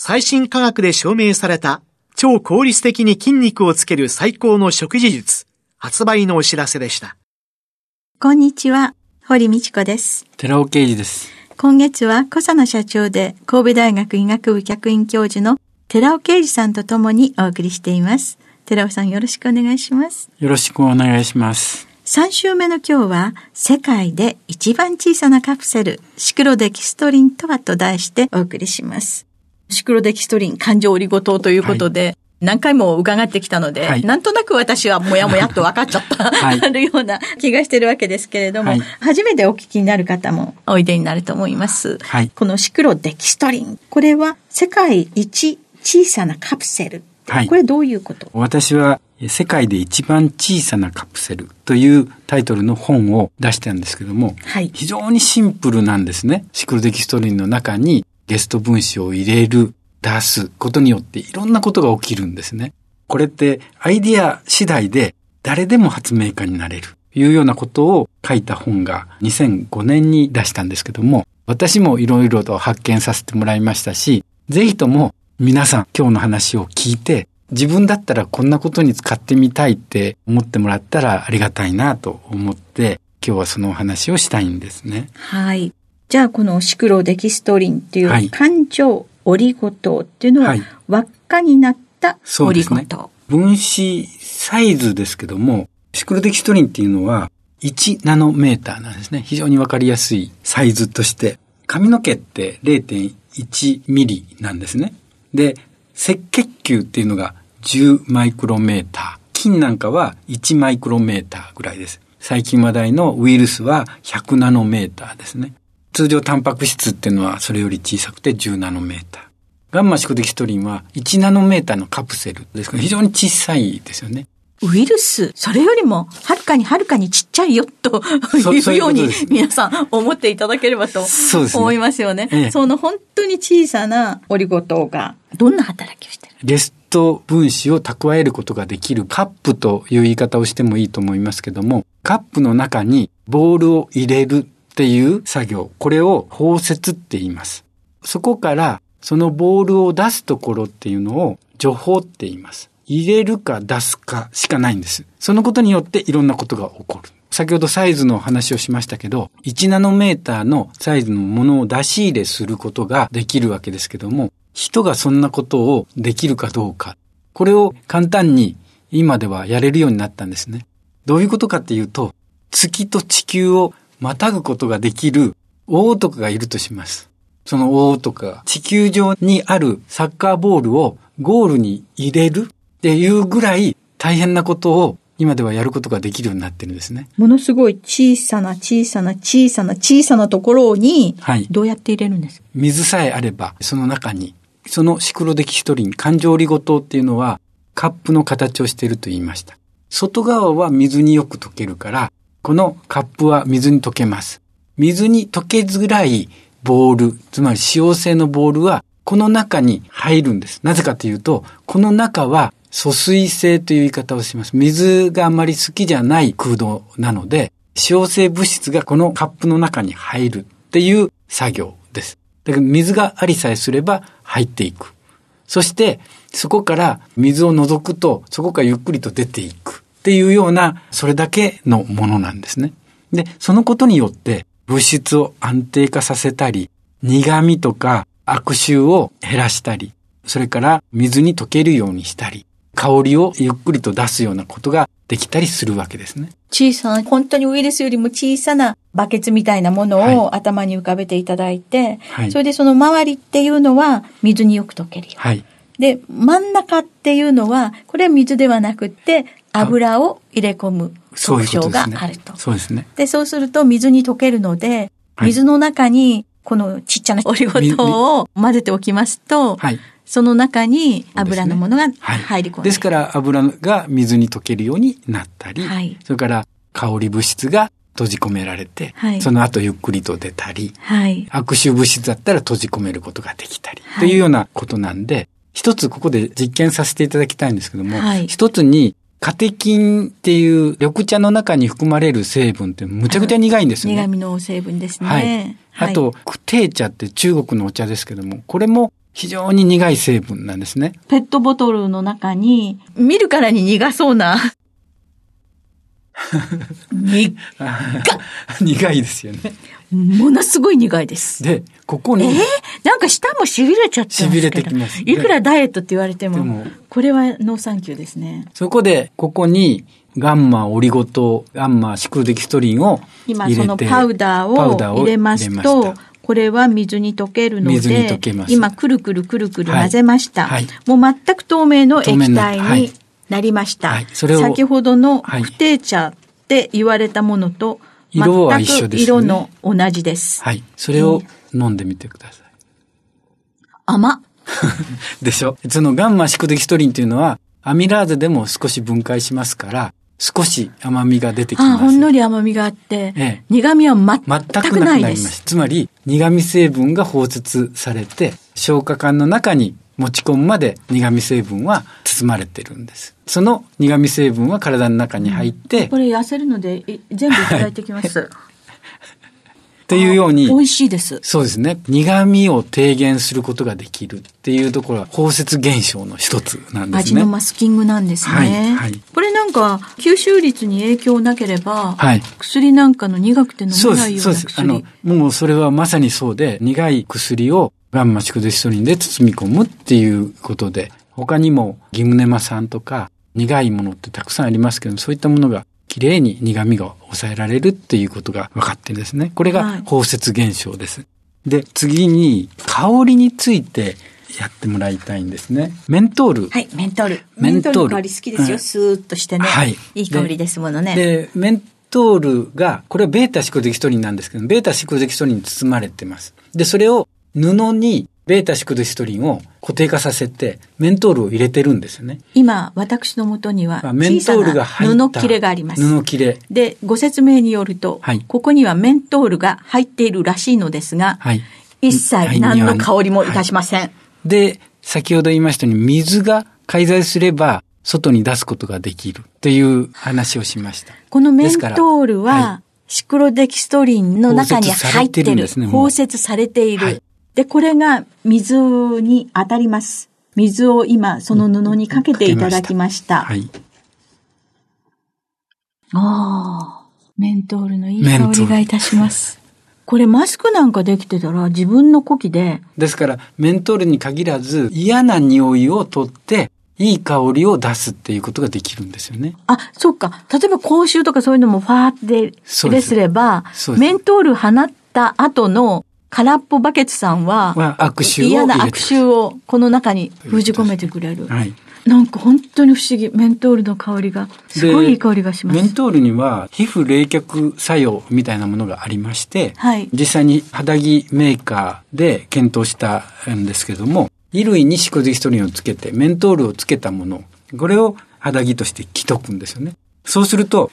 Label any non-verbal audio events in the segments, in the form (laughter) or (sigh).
最新科学で証明された超効率的に筋肉をつける最高の食事術、発売のお知らせでした。こんにちは、堀道子です。寺尾啓治です。今月は小佐奈社長で神戸大学医学部客員教授の寺尾啓二さんとともにお送りしています。寺尾さんよろしくお願いします。よろしくお願いします。3週目の今日は世界で一番小さなカプセルシクロデキストリンとはと題してお送りします。シクロデキストリン感情オリゴ糖ということで、はい。何回も伺ってきたので、はい、なんとなく私はもやもやっと分かっちゃった、はい、(laughs) あるような気がしてるわけですけれども、はい、初めてお聞きになる方もおいでになると思います。このシクロデキストリン、これは世界一小さなカプセル。これどういうこと？私は世界で一番小さなカプセルというタイトルの本を出したんですけども、非常にシンプルなんですね。シクロデキストリンの中にゲスト分子を入れる出すことによっていろんなことが起きるんですね。これってアイディア次第で誰でも発明家になれるというようなことを書いた本が2005年に出したんですけども、私もいろいろと発見させてもらいましたし、ぜひとも皆さん今日の話を聞いて自分だったらこんなことに使ってみたいって思ってもらったらありがたいなと思って今日はそのお話をしたいんですね。はい。じゃあこのシクロデキストリンっていう感情オリゴ糖っていうのは、輪っかになったオリゴ糖、ね、分子サイズですけども、シクロデキストリンっていうのは1ナノメーターなんですね。非常にわかりやすいサイズとして。髪の毛って0.1ミリなんですね。で、赤血球っていうのが10マイクロメーター。菌なんかは1マイクロメーターぐらいです。最近話題のウイルスは100ナノメーターですね。通常タンパク質っていうのはそれより小さくて10ナノメーター。ガンマシクデキストリンは1ナノメーターのカプセルですから非常に小さいですよね。ウイルス、それよりも、はるかにはるかにちっちゃいよ、というように、皆さん思っていただければと思いますよね。そ、ねええ、その本当に小さなオリゴ糖が、どんな働きをしてる？レスト分子を蓄えることができるカップという言い方をしてもいいと思いますけども、カップの中にボールを入れるっていう作業、これを包摂って言います。そこからそのボールを出すところっていうのを除法って言います。入れるか出すかしかないんです。そのことによっていろんなことが起こる。先ほどサイズの話をしましたけど、1ナノメーターのサイズのものを出し入れすることができるわけですけども、人がそんなことをできるかどうか。これを簡単に今ではやれるようになったんですね。どういうことかっていうと、月と地球をまたぐことができる大男がいるとします。その大男が地球上にあるサッカーボールをゴールに入れるっていうぐらい大変なことを今ではやることができるようになってるんですね。ものすごい小さな小さな小さな小さなところに、どうやって入れるんです？か、はい、水さえあれば、その中に、そのシクロデキシトリン、環状オリゴ糖っていうのは、カップの形をしていると言いました。外側は水によく溶けるから、このカップは水に溶けます。水に溶けづらいボール、つまり使用性のボールはこの中に入るんです。なぜかというと、この中は疎水性という言い方をします。水があまり好きじゃない空洞なので、使用性物質がこのカップの中に入るっていう作業です。だから水がありさえすれば入っていく。そして、そこから水を除くと、そこからゆっくりと出ていく。っていうような、それだけのものなんですね。で、そのことによって物質を安定化させたり、苦味とか悪臭を減らしたり、それから水に溶けるようにしたり、香りをゆっくりと出すようなことができたりするわけですね。小さな、本当にウイルスよりも小さなバケツみたいなものを頭に浮かべていただいて、はいそれでその周りっていうのは水によく溶けるよ。はい。で、真ん中っていうのは、これは水ではなくって油を入れ込む特徴。があると。そうですね。で、そうすると水に溶けるので、はい水の中にこのちっちゃなオリゴ糖を混ぜておきますと、はい。その中に油のものがはい。入り込んで、ですから油が水に溶けるようになったり、はいそれから香り物質が閉じ込められて、はいその後ゆっくりと出たり、はい。悪臭物質だったら閉じ込めることができたり、はいというようなことなんで、一つここで実験させていただきたいんですけども、はい一つにカテキンっていう緑茶の中に含まれる成分ってむちゃくちゃ苦いんですよね。苦味の成分ですね。はい。あと、クテー茶って中国のお茶ですけども、これも非常に苦い成分なんですね。ペットボトルの中に、見るからに苦そうな。に、苦いですよね。ものすごい苦いです。で、ここえーに、なんか舌も痺れちゃって。痺れてきますいくらダイエットって言われても、でもこれはノーサンキューですね。そこで、ここに、ガンマオリゴ糖、ガンマシクロデキストリンを入れて、今そのパウダーを入れますとこれは水に溶けるので今くるくるくるくる混ぜました。はいもう全く透明の液体はいになりました。はいそれを先ほどのはい不定茶って言われたものと、色は一緒全くですよね色の同じです。はい。それを飲んでみてください。甘っ。(laughs) でしょ？そのガンマシクロデキストリンっていうのは、アミラーゼでも少し分解しますから、少し甘みが出てきあます。ほんのり甘みがあって、ええ苦味は全全くなくくないです。なります。つまり、苦味成分が放出されて、消化管の中に持ち込むまで苦味成分は包まれてるんです。その苦味成分は体の中に入って、これ痩せるので、い全部いただいてきます。っていうように美、味しいです。そうですね。苦味を低減することができるっていうところは包摂現象の一つなんですね。味のマスキングなんですね。はいはいこれなんか、吸収率に影響なければ、はい薬なんかの苦くて飲めないよそううです。あな薬。の、もうそれはまさにそうで、苦い薬をガンマシクデシトリンで包み込むっていうことで、他にもギムネマ酸とか苦いものってたくさんありますけど、そういったものがきれいに苦味が抑えられるっていうことが分かってるんですね。これはいが包摂現象です。で、次に香りについてやってもらいたいんですね。メントール。はい、メントール。メントールールの香り好きですよ。うんスーッとしてね。はいいい香りですものね。で、メントールが、これはベータシクロデキストリンなんですけど、ベータシクロデキストリンに包まれてます。で、それを布にベータシクロデキストリンを固定化させて、メントールを入れてるんですよね。今、私のもとにはあメン小さトールがな入った布切れがあります。布切れ。で、ご説明によると、はいここにはメントールが入っているらしいのですが、はい。一切何の香りもいたしません。で、先ほど言いましたように、水が介在すれば、外に出すことができるっていう話をしました。このメントールは、はシクロデキストリンの中に入ってる。包摂されてるんですねされている。はいで、これが水に当たります。水を今、その布にかけていただきました。はい。ああ、メントールのいい香りがいたします。これマスクなんかできてたら自分の呼気で、ですから、メントールに限らず、嫌な匂いを取って、いい香りを出すっていうことができるんですよね。あ、そっか。例えば口臭とかそういうのもファーってですればメントール放った後の空っぽバケツさんは、嫌な悪臭をこの中に封じ込めてくれる。はい。なんか本当に不思議。メントールの香りが、すごいいい香りがします。メントールには皮膚冷却作用みたいなものがありまして、はい。実際に肌着メーカーで検討したんですけども、衣類にシコデキストリンをつけて、メントールをつけたもの、これを肌着として着とくんですよね。そうすると、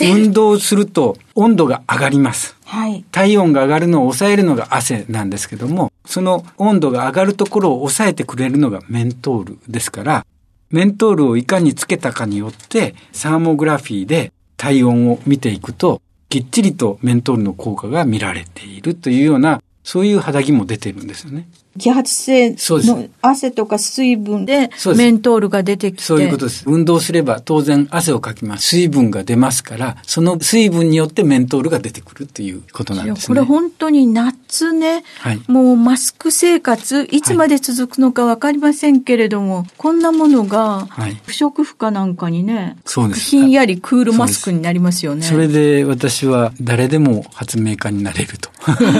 運動すると温度が上がります。はい。体温が上がるのを抑えるのが汗なんですけども、その温度が上がるところを抑えてくれるのがメントールですから、メントールをいかにつけたかによって、サーモグラフィーで体温を見ていくと、きっちりとメントールの効果が見られているというようなそういう肌着も出てるんですよね。揮発性の汗とか水分でメントールが出てきて。そういうことです。運動すれば当然汗をかきます。水分が出ますから、その水分によってメントールが出てくるということなんですね。これ本当に夏ね、はい。もうマスク生活、いつまで続くのかわかりませんけれども、こんなものがはい、不織布かなんかにね、ひんやりクールマスクになりますよね。それで私は誰でも発明家になれると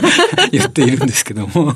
(laughs) 言っているんですけども。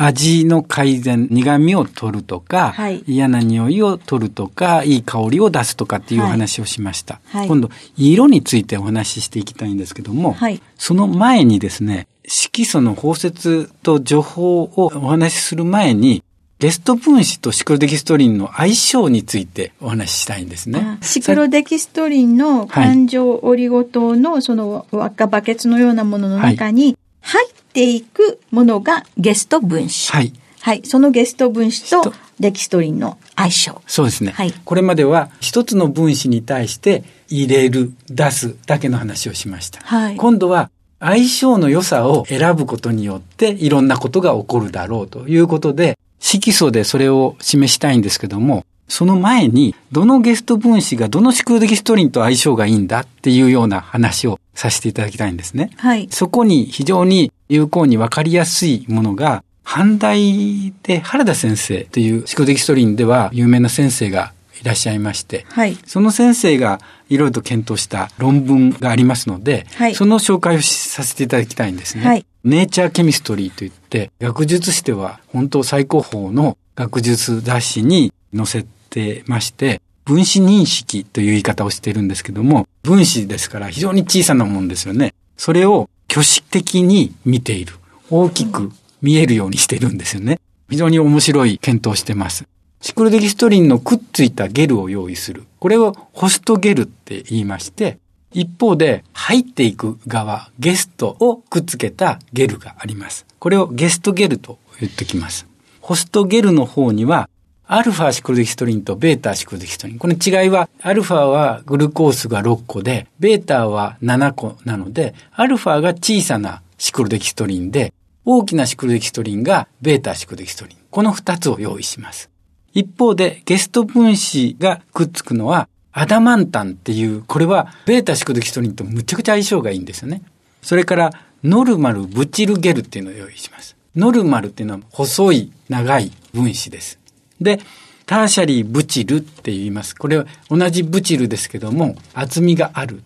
味の改善、苦味を取るとか、はい。嫌な匂いを取るとか、いい香りを出すとかっていうおはい。話をしました。はい。今度、色についてお話ししていきたいんですけども、はい。その前にですね、色素の包摂と情報をお話しする前に、ゲスト分子とシクロデキストリンの相性についてお話ししたいんですねあ。シクロデキストリンの環状オリゴ糖のその輪っかバケツのようなものの中に入っていくものがゲスト分子。はい。はい。そのゲスト分子人とデキストリンの相性。そうですね。はいこれまでは一つの分子に対して入れる、出すだけの話をしました。はい今度は相性の良さを選ぶことによっていろんなことが起こるだろうということで、色素でそれを示したいんですけども、その前に、どのゲスト分子がどのシクロデキストリンと相性がいいんだっていうような話をさせていただきたいんですね。はい。そこに非常に有効にわかりやすいものが、阪大で原田先生というシクロデキストリンでは有名な先生がいらっしゃいまして、はい。その先生がいろいろと検討した論文がありますので、はいその紹介をしさせていただきたいんですね。はいネイチャーケミストリーといって、学術誌では本当最高峰の学術雑誌に載せてまして、分子認識という言い方をしてるんですけども、分子ですから非常に小さなもんですよね。それを挙手的に見ている。大きく見えるようにしてるんですよね。非常に面白い検討をしてます。シクロデキストリンのくっついたゲルを用意する。これをホストゲルって言いまして、一方で入っていく側、ゲストをくっつけたゲルがあります。これをゲストゲルと言ってきます。ホストゲルの方には、アルファシクロデキストリンとベータシクロデキストリン。この違いは、アルファはグルコースが6個で、ベータは7個なので、アルファが小さなシクロデキストリンで、大きなシクロデキストリンがベータシクロデキストリン。この2つを用意します。一方で、ゲスト分子がくっつくのは、アダマンタンっていう、これはベータシクロデキストリンとむちゃくちゃ相性がいいんですよね。それから、ノルマルブチルゲルっていうのを用意します。ノルマルっていうのは細い、長い分子です。で、ターシャリーブチルって言います。これは同じブチルですけども、厚みがある。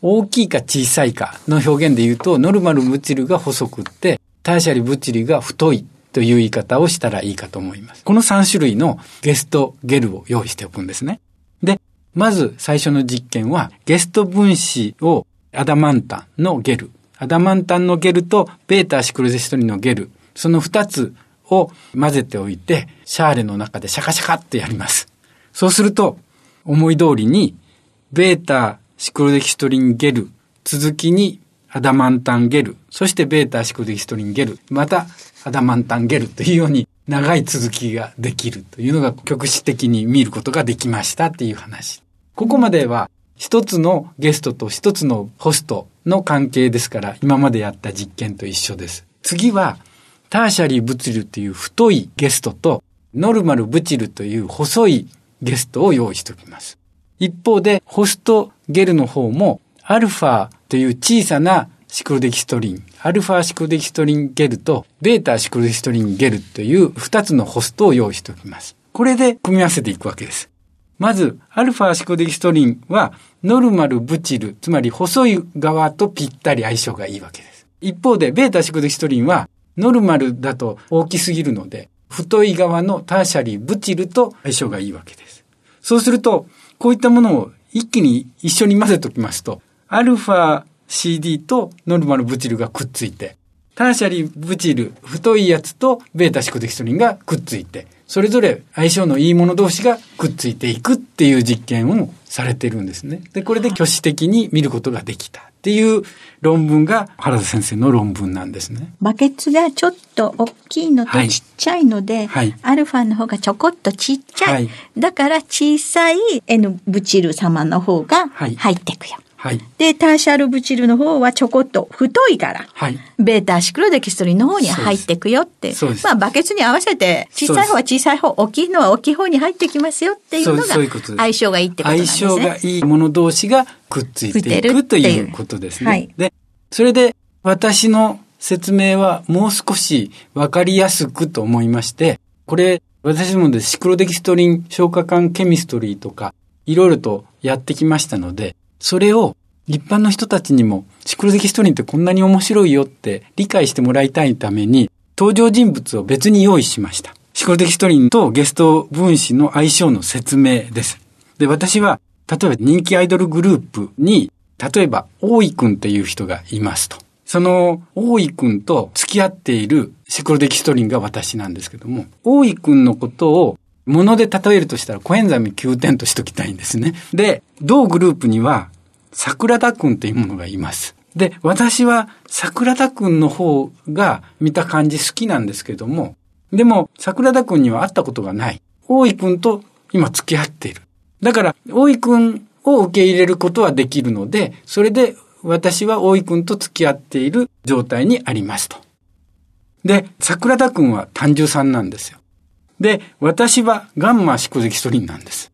大きいか小さいかの表現で言うと、ノルマルブチルが細くって、ターシャリーブチルが太いという言い方をしたらいいかと思います。この3種類のゲストゲルを用意しておくんですね。で、まず最初の実験は、ゲスト分子をアダマンタンのゲル、アダマンタンのゲルとベータシクロデシトリンのゲル、その2つを混ぜておいて、シャーレの中でシャカシャカってやります。そうすると、思い通りに、ベータシクロデキストリンゲル、続きにアダマンタンゲル、そしてベータシクロデキストリンゲル、またダマンタンゲルというように長い続きができるというのが局地的に見ることができましたっていう話。ここまでは一つのゲストと一つのホストの関係ですから今までやった実験と一緒です。次はターシャリーブチルっていう太いゲストとノルマルブチルという細いゲストを用意しておきます。一方でホストゲルの方もアルファという小さなシクロデキストリン、アルファシクロデキストリンゲルとベータシクロデキストリンゲルという二つのホストを用意しておきます。これで組み合わせていくわけです。まず、アルファシクロデキストリンは、ノルマルブチル、つまり細い側とぴったり相性がいいわけです。一方で、ベータシクロデキストリンは、ノルマルだと大きすぎるので、太い側のターシャリーブチルと相性がいいわけです。そうすると、こういったものを一気に一緒に混ぜておきますと、アルファ CD とノルマルブチルがくっついて、ターシャリーブチル、太いやつとベータシクロデキストリンがくっついて、それぞれ相性のいいもの同士がくっついていくっていう実験をされてるんですね。で、これで挙手的に見ることができたっていう論文が原田先生の論文なんですね。バケツがちょっと大きいのとはいちっちゃいので、はいアルファの方がちょこっとちっちゃい。はいだから小さい N ブチル様の方がはい入っていくよ。はい。で、ターシャルブチルの方はちょこっと太いから、はい。ベータシクロデキストリンの方に入っていくよって。そうですまあ、バケツに合わせて、小さい方は小さい方、大きいのは大きい方に入ってきますよっていうのが、相性がいいってことなんですね。相性がいいもの同士がくっついていくということですね。はいで、それで私の説明はもう少しわかりやすくと思いまして、これ私もですシクロデキストリン消化管ケミストリーとかいろいろとやってきましたので、それを一般の人たちにもシクロデキストリンってこんなに面白いよって理解してもらいたいために登場人物を別に用意しました。シクロデキストリンとゲスト分子の相性の説明です。で、私は、例えば人気アイドルグループに、例えば、大井くんっていう人がいますと。その、大井くんと付き合っているシクロデキストリンが私なんですけども、大井くんのことを、もので例えるとしたら、コエンザミ9点としときたいんですね。で、同グループには、桜田くんというものがいます。で、私は桜田くんの方が見た感じ好きなんですけども、でも桜田くんには会ったことがない。大井くんと今付き合っている。だから、大井くんを受け入れることはできるので、それで私は大井くんと付き合っている状態にありますと。で、桜田くんは単純さんなんですよ。で、私はガンマシコゼキストリンなんです。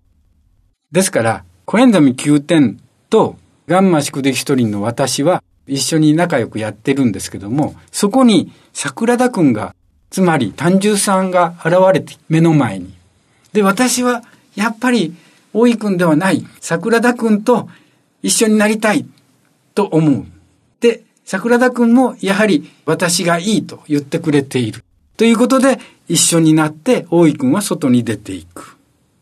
ですから、コエンザミ9点とガンマシクデキストリンの私は一緒に仲良くやってるんですけども、そこに桜田くんが、つまり単純さんが現れて目の前に。で、私はやっぱり大井くんではない桜田くんと一緒になりたいと思う。で、桜田くんもやはり私がいいと言ってくれている。ということで一緒になって大井くんは外に出ていく。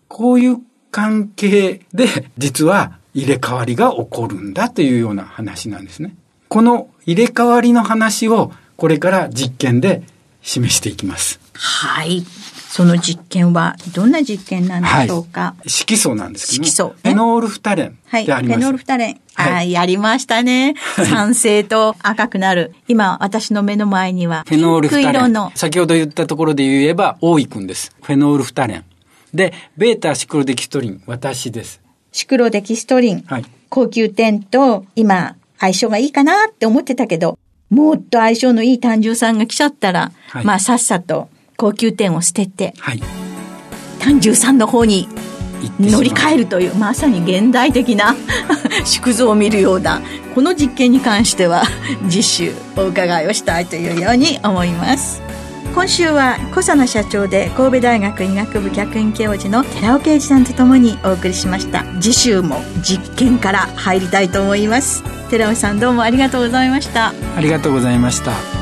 こういう関係で実は入れ替わりが起こるんだというような話なんですね。この入れ替わりの話をこれから実験で示していきます。はい。その実験はどんな実験なんでしょうか、色素なんですけども。色素ねフェノールフタレンはい。フってあります。ェノールフタレン。はいやりましたね。(laughs) 酸性と赤くなる。今、私の目の前には、フェノールフタレン。先ほど言ったところで言えば、大井くんです。フェノールフタレン。で、ベータシクロデキストリン、私です。シクロデキストリン。はい。高級店と今相性がいいかなって思ってたけど、もっと相性のいい単純さんが来ちゃったら、はいまあさっさと高級店を捨てて、はい。単純さんの方に乗り換えるという、まさに現代的な (laughs) 縮図を見るような、この実験に関しては次週お伺いをしたいというように思います。今週は小佐野社長で神戸大学医学部客員教授の寺尾啓二さんとともにお送りしました次週も実験から入りたいと思います寺尾さんどうもありがとうございましたありがとうございました。